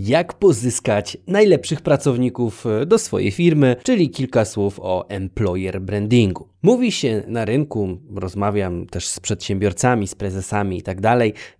Jak pozyskać najlepszych pracowników e, do swojej firmy, czyli kilka słów o employer brandingu. Mówi się na rynku, rozmawiam też z przedsiębiorcami, z prezesami i tak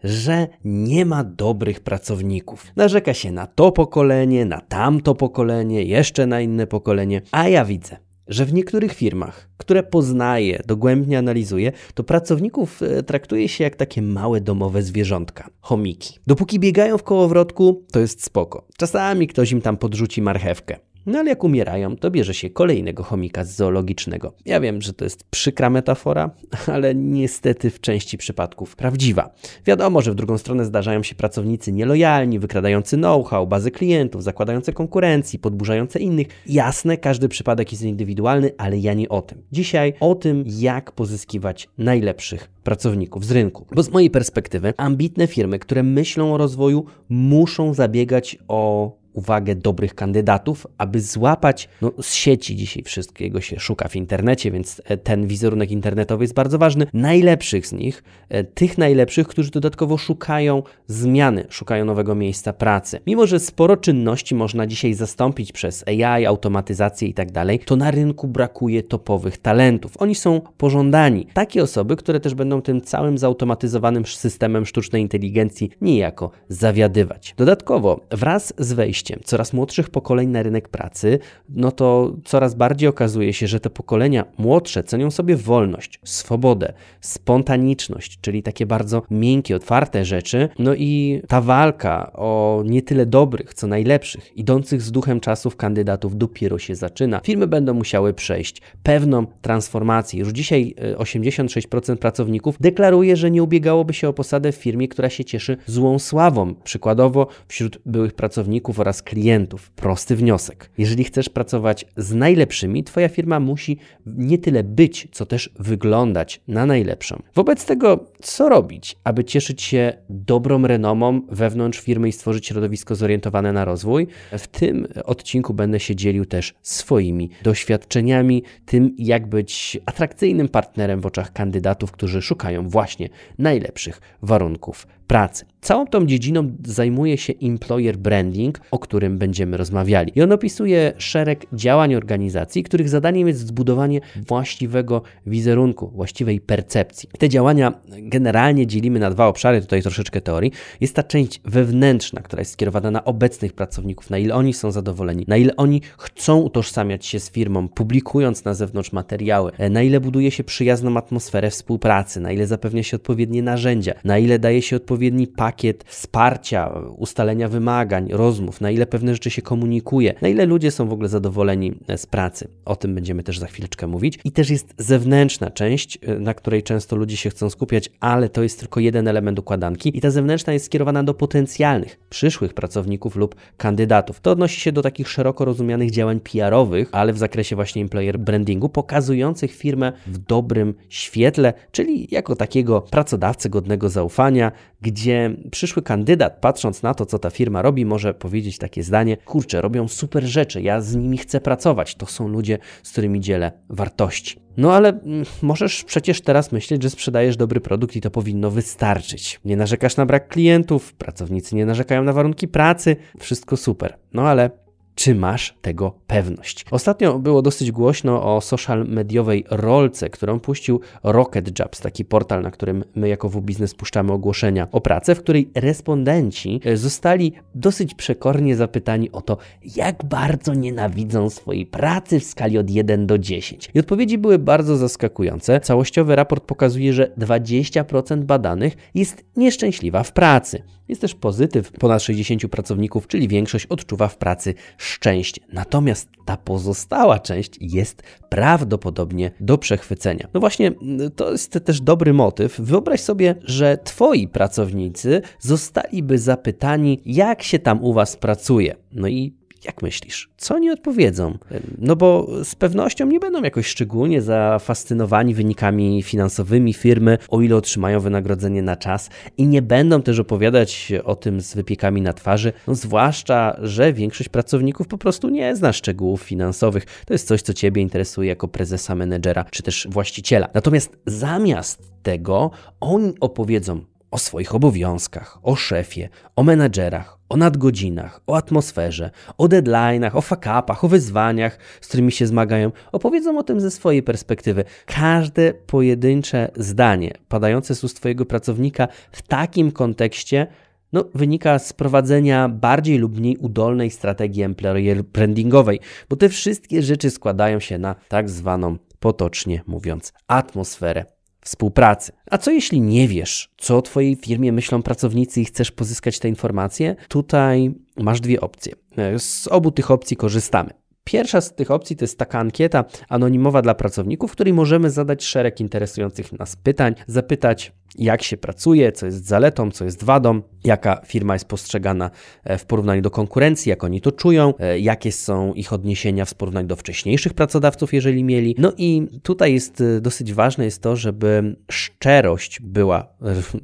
że nie ma dobrych pracowników. Narzeka się na to pokolenie, na tamto pokolenie, jeszcze na inne pokolenie, a ja widzę, że w niektórych firmach, które poznaję, dogłębnie analizuję, to pracowników e, traktuje się jak takie małe domowe zwierzątka, chomiki. Dopóki biegają w kołowrotku, to jest spoko. Czasami ktoś im tam podrzuci marchewkę. No ale jak umierają, to bierze się kolejnego chomika z zoologicznego. Ja wiem, że to jest przykra metafora, ale niestety w części przypadków prawdziwa. Wiadomo, że w drugą stronę zdarzają się pracownicy nielojalni, wykradający know-how, bazy klientów, zakładające konkurencji, podburzające innych. Jasne, każdy przypadek jest indywidualny, ale ja nie o tym. Dzisiaj o tym, jak pozyskiwać najlepszych pracowników z rynku. Bo z mojej perspektywy, ambitne firmy, które myślą o rozwoju, muszą zabiegać o uwagę dobrych kandydatów, aby złapać, no z sieci dzisiaj wszystkiego się szuka w internecie, więc e, ten wizerunek internetowy jest bardzo ważny, najlepszych z nich, e, tych najlepszych, którzy dodatkowo szukają zmiany, szukają nowego miejsca pracy. Mimo, że sporo czynności można dzisiaj zastąpić przez AI, automatyzację i tak dalej, to na rynku brakuje topowych talentów. Oni są pożądani. Takie osoby, które też będą tym całym zautomatyzowanym systemem sztucznej inteligencji niejako zawiadywać. Dodatkowo, wraz z wejściem coraz młodszych pokoleń na rynek pracy, no to coraz bardziej okazuje się, że te pokolenia młodsze cenią sobie wolność, swobodę, spontaniczność, czyli takie bardzo miękkie, otwarte rzeczy. No i ta walka o nie tyle dobrych, co najlepszych, idących z duchem czasów kandydatów dopiero się zaczyna. Firmy będą musiały przejść pewną transformację. Już dzisiaj 86% e, pracowników deklaruje, że nie ubiegałoby się o posadę w firmie, która się cieszy złą sławą. Przykładowo wśród byłych pracowników oraz klientów. Prosty wniosek. Jeżeli chcesz pracować z najlepszymi, Twoja firma musi nie tyle być, co też wyglądać na najlepszą. Wobec tego, co robić, aby cieszyć się dobrą renomą wewnątrz firmy i stworzyć środowisko zorientowane na rozwój? W tym odcinku będę się dzielił też swoimi doświadczeniami, tym jak być atrakcyjnym partnerem w oczach kandydatów, którzy szukają właśnie najlepszych warunków pracy. Całą tą dziedziną zajmuje się employer branding, o którym będziemy rozmawiali. I on opisuje szereg działań organizacji, których zadaniem jest zbudowanie właściwego wizerunku, właściwej percepcji. Te działania generalnie dzielimy na dwa obszary, tutaj troszeczkę teorii. Jest ta część wewnętrzna, która jest skierowana na obecnych pracowników, na ile oni są zadowoleni, na ile oni chcą utożsamiać się z firmą, publikując na zewnątrz materiały, na ile buduje się przyjazną atmosferę współpracy, na ile zapewnia się odpowiednie narzędzia, na ile daje się odpowiedni pakiet wsparcia, ustalenia wymagań, rozmów, na ile pewne rzeczy się komunikuje, na ile ludzie są w ogóle zadowoleni z pracy. O tym będziemy też za chwileczkę mówić. I też jest zewnętrzna część, na której często ludzie się chcą skupiać, ale to jest tylko jeden element układanki i ta zewnętrzna jest skierowana do potencjalnych, przyszłych pracowników lub kandydatów. To odnosi się do takich szeroko rozumianych działań PR-owych, ale w zakresie właśnie employer brandingu, pokazujących firmę w dobrym świetle, czyli jako takiego pracodawcę godnego zaufania, gdzie przyszły kandydat, patrząc na to, co ta firma robi, może powiedzieć takie zdanie: Kurczę, robią super rzeczy, ja z nimi chcę pracować. To są ludzie, z którymi dzielę wartości. No ale mm, możesz przecież teraz myśleć, że sprzedajesz dobry produkt i to powinno wystarczyć. Nie narzekasz na brak klientów, pracownicy nie narzekają na warunki pracy, wszystko super. No ale czy masz tego pewność. Ostatnio było dosyć głośno o social mediowej rolce, którą puścił Rocket Jobs, taki portal, na którym my jako W-Biznes puszczamy ogłoszenia o pracę, w której respondenci e, zostali dosyć przekornie zapytani o to, jak bardzo nienawidzą swojej pracy w skali od 1 do 10. I odpowiedzi były bardzo zaskakujące. Całościowy raport pokazuje, że 20% badanych jest nieszczęśliwa w pracy. Jest też pozytyw. Ponad 60 pracowników, czyli większość odczuwa w pracy szczęście. Natomiast ta pozostała część jest prawdopodobnie do przechwycenia. No właśnie, to jest też dobry motyw. Wyobraź sobie, że twoi pracownicy zostaliby zapytani, jak się tam u was pracuje. No i Jak myślisz, co oni odpowiedzą? No bo z pewnością nie będą jakoś szczególnie zafascynowani wynikami finansowymi firmy, o ile otrzymają wynagrodzenie na czas i nie będą też opowiadać o tym z wypiekami na twarzy, no zwłaszcza, że większość pracowników po prostu nie zna szczegółów finansowych. To jest coś, co Ciebie interesuje jako prezesa, menedżera czy też właściciela. Natomiast zamiast tego oni opowiedzą o swoich obowiązkach, o szefie, o menadżerach, o nadgodzinach, o atmosferze, o deadline'ach, o fakapach, o wyzwaniach, z którymi się zmagają. Opowiedzą o tym ze swojej perspektywy. Każde pojedyncze zdanie padające z ust Twojego pracownika w takim kontekście no, wynika z prowadzenia bardziej lub mniej udolnej strategii employer brandingowej, bo te wszystkie rzeczy składają się na tak zwaną, potocznie mówiąc, atmosferę współpracy. A co jeśli nie wiesz, co o Twojej firmie myślą pracownicy i chcesz pozyskać te informacje? Tutaj masz dwie opcje. Z obu tych opcji korzystamy. Pierwsza z tych opcji to jest taka ankieta anonimowa dla pracowników, w której możemy zadać szereg interesujących nas pytań, zapytać jak się pracuje, co jest zaletą, co jest wadą, jaka firma jest postrzegana e, w porównaniu do konkurencji, jak oni to czują, e, jakie są ich odniesienia w porównaniu do wcześniejszych pracodawców, jeżeli mieli. No i tutaj jest e, dosyć ważne jest to, żeby szczerość była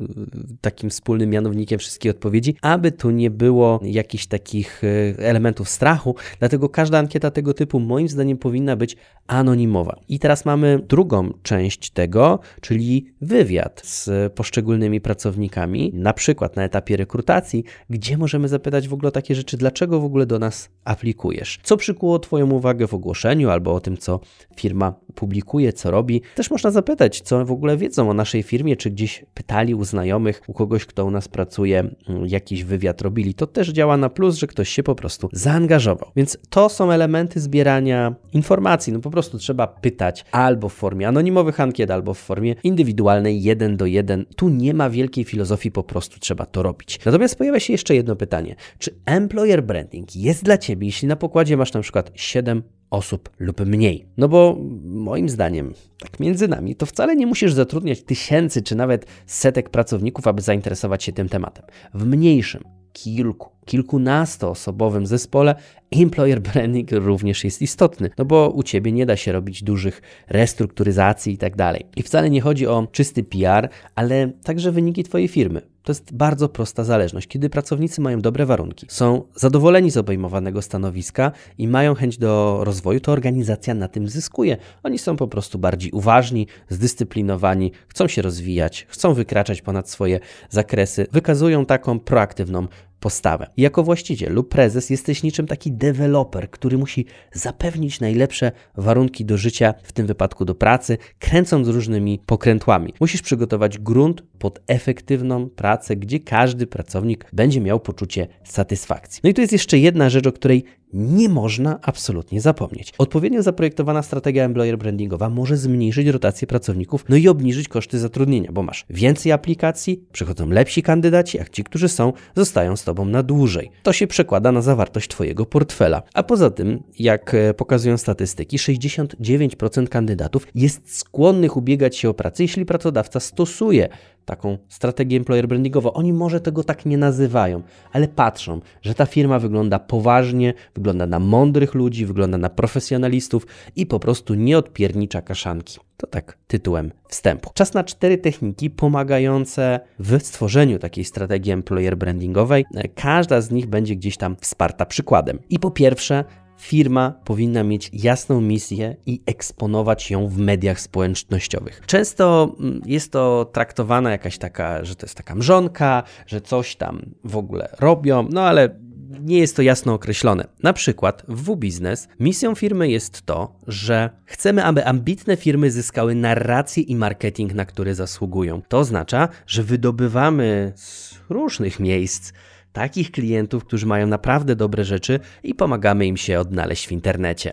takim wspólnym mianownikiem wszystkich odpowiedzi, aby tu nie było jakichś takich elementów strachu, dlatego każda ankieta tego typu moim zdaniem powinna być anonimowa. I teraz mamy drugą część tego, czyli wywiad z poszczególnymi pracownikami, na przykład na etapie rekrutacji, gdzie możemy zapytać w ogóle takie rzeczy, dlaczego w ogóle do nas aplikujesz? Co przykuło Twoją uwagę w ogłoszeniu albo o tym, co firma publikuje, co robi? Też można zapytać, co w ogóle wiedzą o naszej firmie, czy gdzieś pytali u znajomych, u kogoś, kto u nas pracuje, mm, jakiś wywiad robili. To też działa na plus, że ktoś się po prostu zaangażował. Więc to są elementy zbierania informacji. No po prostu trzeba pytać albo w formie anonimowych ankiet, albo w formie indywidualnej, jeden do jeden jeden. Tu nie ma wielkiej filozofii, po prostu trzeba to robić. Natomiast pojawia się jeszcze jedno pytanie. Czy employer branding jest dla Ciebie, jeśli na pokładzie masz na przykład 7 osób lub mniej. No bo moim zdaniem, tak między nami, to wcale nie musisz zatrudniać tysięcy czy nawet setek pracowników, aby zainteresować się tym tematem. W mniejszym, kilku, kilkunastoosobowym zespole employer branding również jest istotny, no bo u Ciebie nie da się robić dużych restrukturyzacji i tak dalej. I wcale nie chodzi o czysty PR, ale także wyniki Twojej firmy. To jest bardzo prosta zależność. Kiedy pracownicy mają dobre warunki, są zadowoleni z obejmowanego stanowiska i mają chęć do rozwoju, to organizacja na tym zyskuje. Oni są po prostu bardziej uważni, zdyscyplinowani, chcą się rozwijać, chcą wykraczać ponad swoje zakresy, wykazują taką proaktywną postawę. Jako właściciel lub prezes jesteś niczym taki deweloper, który musi zapewnić najlepsze warunki do życia, w tym wypadku do pracy, kręcąc różnymi pokrętłami. Musisz przygotować grunt pod efektywną pracę, gdzie każdy pracownik będzie miał poczucie satysfakcji. No i tu jest jeszcze jedna rzecz, o której nie można absolutnie zapomnieć. Odpowiednio zaprojektowana strategia employer brandingowa może zmniejszyć rotację pracowników, no i obniżyć koszty zatrudnienia, bo masz więcej aplikacji, przychodzą lepsi kandydaci, a ci, którzy są, zostają z tobą na dłużej. To się przekłada na zawartość twojego portfela. A poza tym, jak e, pokazują statystyki, 69% kandydatów jest skłonnych ubiegać się o pracę, jeśli pracodawca stosuje taką strategię employer brandingową. Oni może tego tak nie nazywają, ale patrzą, że ta firma wygląda poważnie, wygląda na mądrych ludzi, wygląda na profesjonalistów i po prostu nie odpiernicza kaszanki. To tak tytułem wstępu. Czas na cztery techniki pomagające w stworzeniu takiej strategii employer brandingowej. Każda z nich będzie gdzieś tam wsparta przykładem. I po pierwsze, firma powinna mieć jasną misję i eksponować ją w mediach społecznościowych. Często mm, jest to traktowana jakaś taka, że to jest taka mrzonka, że coś tam w ogóle robią, no ale nie jest to jasno określone. Na przykład w W-Biznes misją firmy jest to, że chcemy, aby ambitne firmy zyskały narrację i marketing, na które zasługują. To oznacza, że wydobywamy z różnych miejsc takich klientów, którzy mają naprawdę dobre rzeczy i pomagamy im się odnaleźć w internecie.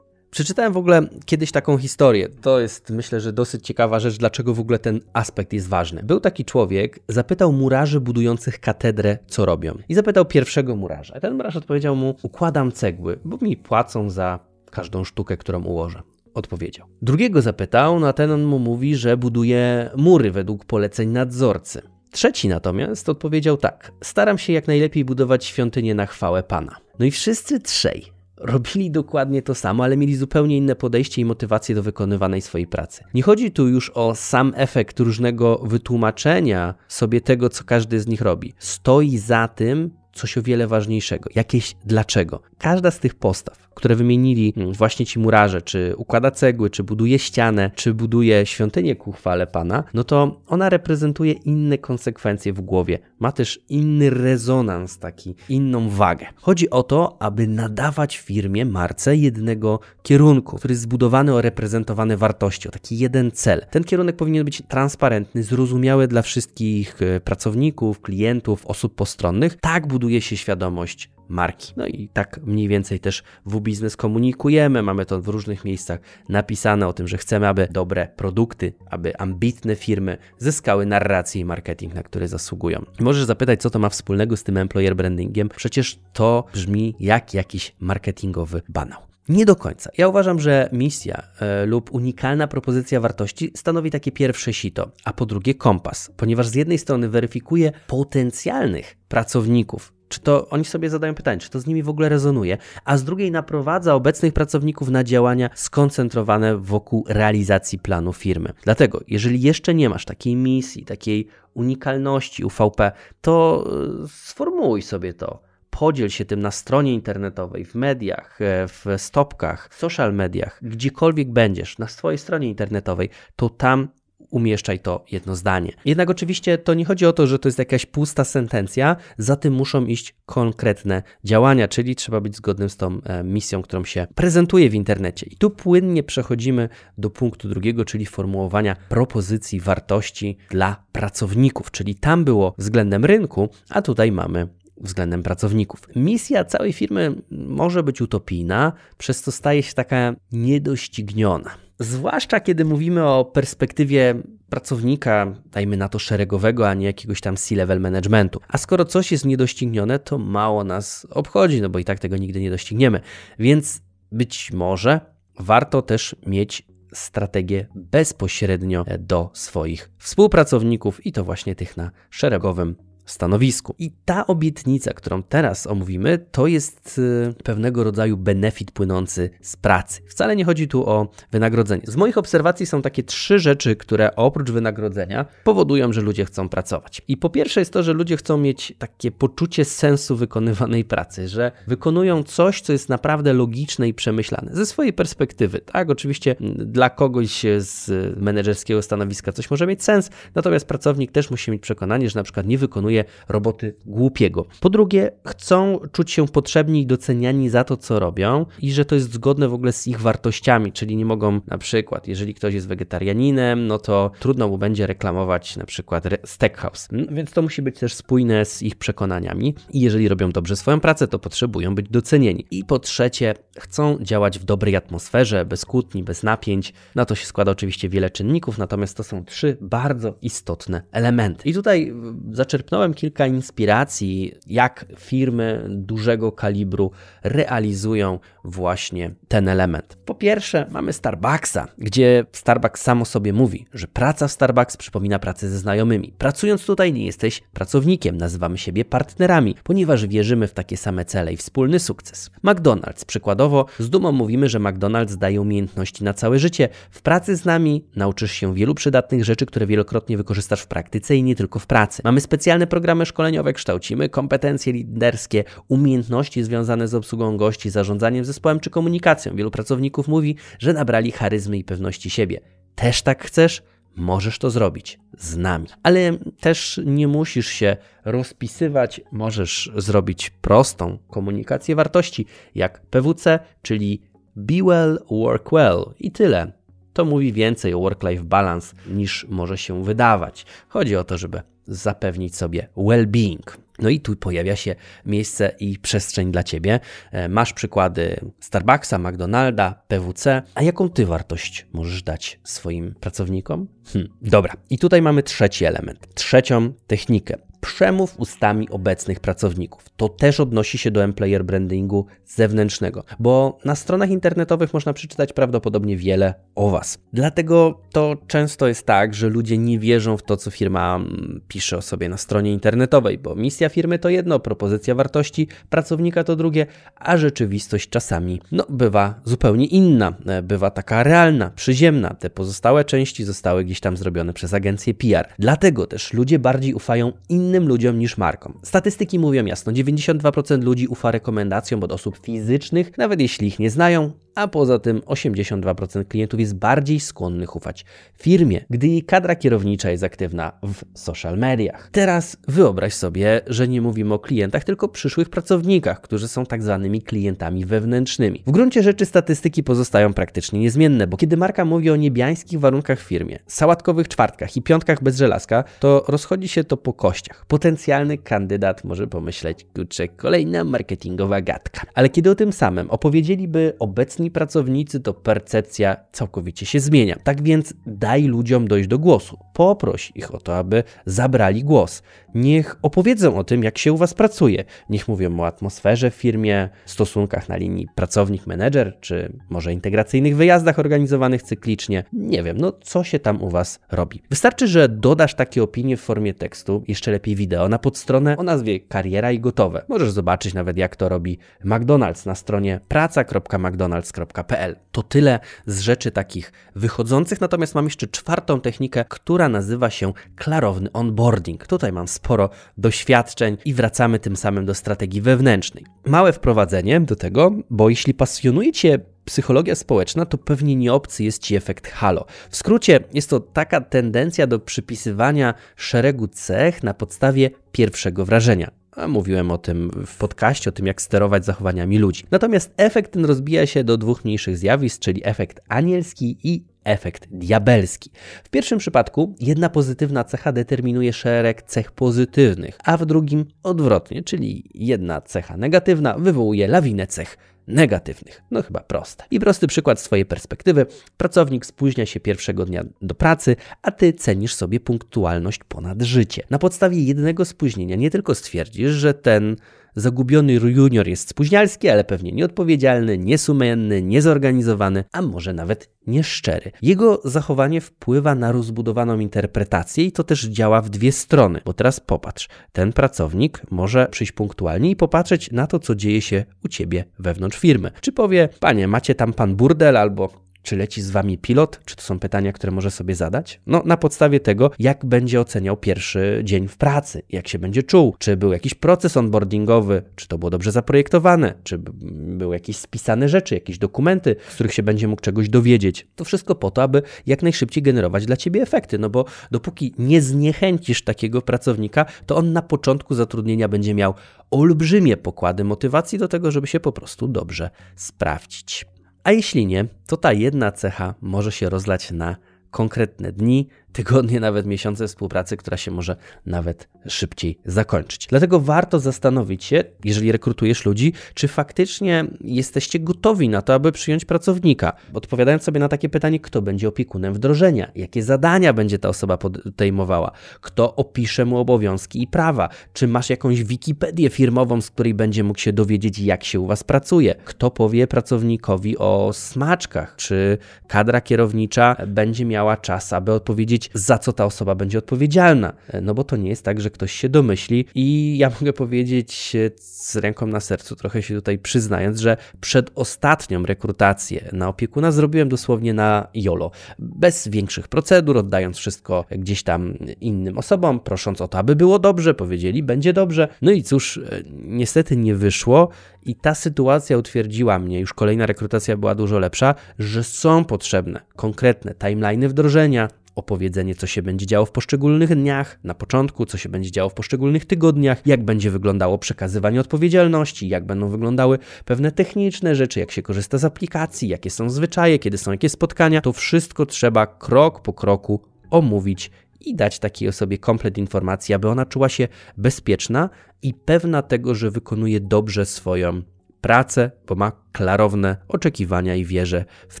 Przeczytałem w ogóle kiedyś taką historię. To jest, myślę, że dosyć ciekawa rzecz, dlaczego w ogóle ten aspekt jest ważny. Był taki człowiek, zapytał murarzy budujących katedrę, co robią. I zapytał pierwszego murarza. A ten murarz odpowiedział mu: Układam cegły, bo mi płacą za każdą sztukę, którą ułożę. Odpowiedział. Drugiego zapytał, no a ten on mu mówi, że buduje mury według poleceń nadzorcy. Trzeci natomiast odpowiedział tak: Staram się jak najlepiej budować świątynię na chwałę Pana. No i wszyscy trzej robili dokładnie to samo, ale mieli zupełnie inne podejście i motywację do wykonywanej swojej pracy. Nie chodzi tu już o sam efekt różnego wytłumaczenia sobie tego, co każdy z nich robi. Stoi za tym coś o wiele ważniejszego, jakieś dlaczego. Każda z tych postaw, które wymienili mm, właśnie ci murarze, czy układa cegły, czy buduje ścianę, czy buduje świątynię ku chwale Pana, no to ona reprezentuje inne konsekwencje w głowie. Ma też inny rezonans, taki, inną wagę. Chodzi o to, aby nadawać firmie, marce jednego kierunku, który jest zbudowany o reprezentowane wartości, o taki jeden cel. Ten kierunek powinien być transparentny, zrozumiały dla wszystkich e, pracowników, klientów, osób postronnych. Tak buduje się świadomość marki. No i tak mniej więcej też w biznes komunikujemy. Mamy to w różnych miejscach napisane o tym, że chcemy, aby dobre produkty, aby ambitne firmy zyskały narrację i marketing, na które zasługują. Możesz zapytać, co to ma wspólnego z tym employer brandingiem? Przecież to brzmi jak jakiś marketingowy banał. Nie do końca. Ja uważam, że misja e, lub unikalna propozycja wartości stanowi takie pierwsze sito, a po drugie kompas, ponieważ z jednej strony weryfikuje potencjalnych pracowników, czy to oni sobie zadają pytanie, czy to z nimi w ogóle rezonuje, a z drugiej naprowadza obecnych pracowników na działania skoncentrowane wokół realizacji planu firmy. Dlatego, jeżeli jeszcze nie masz takiej misji, takiej unikalności UVP, to e, sformułuj sobie to podziel się tym na stronie internetowej, w mediach, e, w stopkach, w social mediach, gdziekolwiek będziesz, na swojej stronie internetowej, to tam umieszczaj to jedno zdanie. Jednak oczywiście to nie chodzi o to, że to jest jakaś pusta sentencja, za tym muszą iść konkretne działania, czyli trzeba być zgodnym z tą e, misją, którą się prezentuje w internecie. I tu płynnie przechodzimy do punktu drugiego, czyli formułowania propozycji wartości dla pracowników, czyli tam było względem rynku, a tutaj mamy względem pracowników. Misja całej firmy może być utopijna, przez co staje się taka niedościgniona. Zwłaszcza kiedy mówimy o perspektywie pracownika, dajmy na to szeregowego, a nie jakiegoś tam C-level managementu. A skoro coś jest niedoścignione, to mało nas obchodzi, no bo i tak tego nigdy nie dościgniemy. Więc być może warto też mieć strategię bezpośrednio do swoich współpracowników i to właśnie tych na szeregowym stanowisku. I ta obietnica, którą teraz omówimy, to jest y, pewnego rodzaju benefit płynący z pracy. Wcale nie chodzi tu o wynagrodzenie. Z moich obserwacji są takie trzy rzeczy, które oprócz wynagrodzenia powodują, że ludzie chcą pracować. I po pierwsze jest to, że ludzie chcą mieć takie poczucie sensu wykonywanej pracy, że wykonują coś, co jest naprawdę logiczne i przemyślane ze swojej perspektywy. Tak, oczywiście dla kogoś z menedżerskiego stanowiska coś może mieć sens, natomiast pracownik też musi mieć przekonanie, że na przykład nie wykonuje roboty głupiego. Po drugie, chcą czuć się potrzebni i doceniani za to, co robią i że to jest zgodne w ogóle z ich wartościami, czyli nie mogą na przykład, jeżeli ktoś jest wegetarianinem, no to trudno mu będzie reklamować na przykład steakhouse. No, więc to musi być też spójne z ich przekonaniami i jeżeli robią dobrze swoją pracę, to potrzebują być docenieni. I po trzecie, chcą działać w dobrej atmosferze, bez kłótni, bez napięć. Na to się składa oczywiście wiele czynników, natomiast to są trzy bardzo istotne elementy. I tutaj zaczerpnąłem kilka inspiracji, jak firmy dużego kalibru realizują właśnie ten element. Po pierwsze, mamy Starbucksa, gdzie Starbucks samo sobie mówi, że praca w Starbucks przypomina pracę ze znajomymi. Pracując tutaj nie jesteś pracownikiem, nazywamy siebie partnerami, ponieważ wierzymy w takie same cele i wspólny sukces. McDonald's, przykładowo, z dumą mówimy, że McDonald's daje umiejętności na całe życie. W pracy z nami nauczysz się wielu przydatnych rzeczy, które wielokrotnie wykorzystasz w praktyce i nie tylko w pracy. Mamy specjalne programy szkoleniowe, kształcimy kompetencje liderskie, umiejętności związane z obsługą gości, zarządzaniem zespołem czy komunikacją. Wielu pracowników mówi, że nabrali charyzmy i pewności siebie. Też tak chcesz? Możesz to zrobić z nami. Ale też nie musisz się rozpisywać, możesz zrobić prostą komunikację wartości, jak PWC, czyli Be Well, Work Well i tyle. To mówi więcej o work-life balance niż może się wydawać. Chodzi o to, żeby zapewnić sobie well-being. No i tu pojawia się miejsce i przestrzeń dla Ciebie. E, masz przykłady Starbucksa, McDonalda, PWC. A jaką Ty wartość możesz dać swoim pracownikom? Hm, dobra, i tutaj mamy trzeci element, trzecią technikę. Przemów ustami obecnych pracowników. To też odnosi się do employer brandingu zewnętrznego, bo na stronach internetowych można przeczytać prawdopodobnie wiele o Was. Dlatego to często jest tak, że ludzie nie wierzą w to, co firma mm, pisze o sobie na stronie internetowej, bo misja firmy to jedno, propozycja wartości pracownika to drugie, a rzeczywistość czasami no, bywa zupełnie inna, e, bywa taka realna, przyziemna. Te pozostałe części zostały gdzieś tam zrobione przez agencję PR. Dlatego też ludzie bardziej ufają innym ludziom niż markom. Statystyki mówią jasno, 92% ludzi ufa rekomendacjom od osób fizycznych, nawet jeśli ich nie znają, a poza tym 82% klientów jest bardziej skłonnych ufać firmie, gdy jej kadra kierownicza jest aktywna w social mediach. Teraz wyobraź sobie, że nie mówimy o klientach, tylko przyszłych pracownikach, którzy są tak zwanymi klientami wewnętrznymi. W gruncie rzeczy statystyki pozostają praktycznie niezmienne, bo kiedy marka mówi o niebiańskich warunkach w firmie, sałatkowych czwartkach i piątkach bez żelazka, to rozchodzi się to po kościach. Potencjalny kandydat może pomyśleć, kurczę, kolejna marketingowa gadka. Ale kiedy o tym samym opowiedzieliby obecni pracownicy, to percepcja całkowicie się zmienia. Tak więc daj ludziom dojść do głosu. Poproś ich o to, aby zabrali głos. Niech opowiedzą o tym, jak się u Was pracuje. Niech mówią o atmosferze w firmie, stosunkach na linii pracownik-menedżer, czy może integracyjnych wyjazdach organizowanych cyklicznie. Nie wiem, no co się tam u Was robi. Wystarczy, że dodasz takie opinie w formie tekstu, jeszcze lepiej wideo, na podstronę o nazwie Kariera i Gotowe. Możesz zobaczyć nawet, jak to robi McDonald's na stronie praca.mcdonalds.pl. To tyle z rzeczy takich wychodzących, natomiast mam jeszcze czwartą technikę, która nazywa się klarowny onboarding. Tutaj mam sporo doświadczeń i wracamy tym samym do strategii wewnętrznej. Małe wprowadzenie do tego, bo jeśli pasjonuje Cię psychologia społeczna, to pewnie nie obcy jest Ci efekt halo. W skrócie jest to taka tendencja do przypisywania szeregu cech na podstawie pierwszego wrażenia. A mówiłem o tym w podcaście, o tym jak sterować zachowaniami ludzi. Natomiast efekt ten rozbija się do dwóch mniejszych zjawisk, czyli efekt anielski i efekt diabelski. W pierwszym przypadku jedna pozytywna cecha determinuje szereg cech pozytywnych, a w drugim odwrotnie, czyli jedna cecha negatywna wywołuje lawinę cech negatywnych. No chyba proste. I prosty przykład z swojej perspektywy. Pracownik spóźnia się pierwszego dnia do pracy, a ty cenisz sobie punktualność ponad życie. Na podstawie jednego spóźnienia nie tylko stwierdzisz, że ten Zagubiony junior jest spóźnialski, ale pewnie nieodpowiedzialny, niesumienny, niezorganizowany, a może nawet nieszczery. Jego zachowanie wpływa na rozbudowaną interpretację i to też działa w dwie strony. Bo teraz popatrz, ten pracownik może przyjść punktualnie i popatrzeć na to, co dzieje się u ciebie wewnątrz firmy. Czy powie, panie, macie tam pan burdel albo czy leci z wami pilot? Czy to są pytania, które może sobie zadać? No, na podstawie tego, jak będzie oceniał pierwszy dzień w pracy, jak się będzie czuł, czy był jakiś proces onboardingowy, czy to było dobrze zaprojektowane, czy były jakieś spisane rzeczy, jakieś dokumenty, z których się będzie mógł czegoś dowiedzieć. To wszystko po to, aby jak najszybciej generować dla ciebie efekty, no bo dopóki nie zniechęcisz takiego pracownika, to on na początku zatrudnienia będzie miał olbrzymie pokłady motywacji do tego, żeby się po prostu dobrze sprawdzić. A jeśli nie, to ta jedna cecha może się rozlać na konkretne dni, tygodnie, nawet miesiące współpracy, która się może nawet szybciej zakończyć. Dlatego warto zastanowić się, jeżeli rekrutujesz ludzi, czy faktycznie jesteście gotowi na to, aby przyjąć pracownika. Odpowiadając sobie na takie pytanie, kto będzie opiekunem wdrożenia, jakie zadania będzie ta osoba podejmowała, kto opisze mu obowiązki i prawa, czy masz jakąś Wikipedię firmową, z której będzie mógł się dowiedzieć, jak się u Was pracuje, kto powie pracownikowi o smaczkach, czy kadra kierownicza będzie miała czas, aby odpowiedzieć za co ta osoba będzie odpowiedzialna. No bo to nie jest tak, że ktoś się domyśli i ja mogę powiedzieć z ręką na sercu, trochę się tutaj przyznając, że przed ostatnią rekrutację na opiekuna zrobiłem dosłownie na YOLO. Bez większych procedur, oddając wszystko gdzieś tam innym osobom, prosząc o to, aby było dobrze, powiedzieli, będzie dobrze. No i cóż, niestety nie wyszło i ta sytuacja utwierdziła mnie, już kolejna rekrutacja była dużo lepsza, że są potrzebne konkretne timeliny wdrożenia, opowiedzenie, co się będzie działo w poszczególnych dniach, na początku, co się będzie działo w poszczególnych tygodniach, jak będzie wyglądało przekazywanie odpowiedzialności, jak będą wyglądały pewne techniczne rzeczy, jak się korzysta z aplikacji, jakie są zwyczaje, kiedy są jakieś spotkania. To wszystko trzeba krok po kroku omówić i dać takiej osobie komplet informacji, aby ona czuła się bezpieczna i pewna tego, że wykonuje dobrze swoją pracę, bo ma klarowne oczekiwania i wie, że w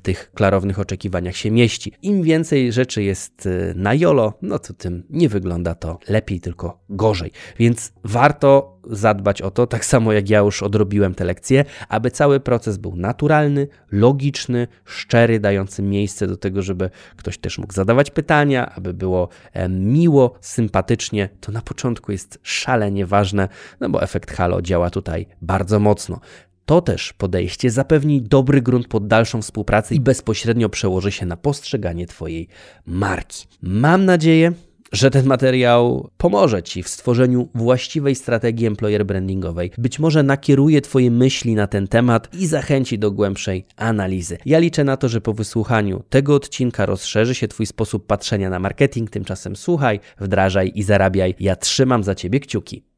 tych klarownych oczekiwaniach się mieści. Im więcej rzeczy jest y, na jolo, no to tym nie wygląda to lepiej, tylko gorzej. Więc warto zadbać o to, tak samo jak ja już odrobiłem te lekcje, aby cały proces był naturalny, logiczny, szczery, dający miejsce do tego, żeby ktoś też mógł zadawać pytania, aby było miło, sympatycznie. To na początku jest szalenie ważne, no bo efekt halo działa tutaj bardzo mocno. To też podejście zapewni dobry grunt pod dalszą współpracę i bezpośrednio przełoży się na postrzeganie Twojej marki. Mam nadzieję, że ten materiał pomoże Ci w stworzeniu właściwej strategii employer brandingowej. Być może nakieruje Twoje myśli na ten temat i zachęci do głębszej analizy. Ja liczę na to, że po wysłuchaniu tego odcinka rozszerzy się Twój sposób patrzenia na marketing. Tymczasem słuchaj, wdrażaj i zarabiaj. Ja trzymam za Ciebie kciuki.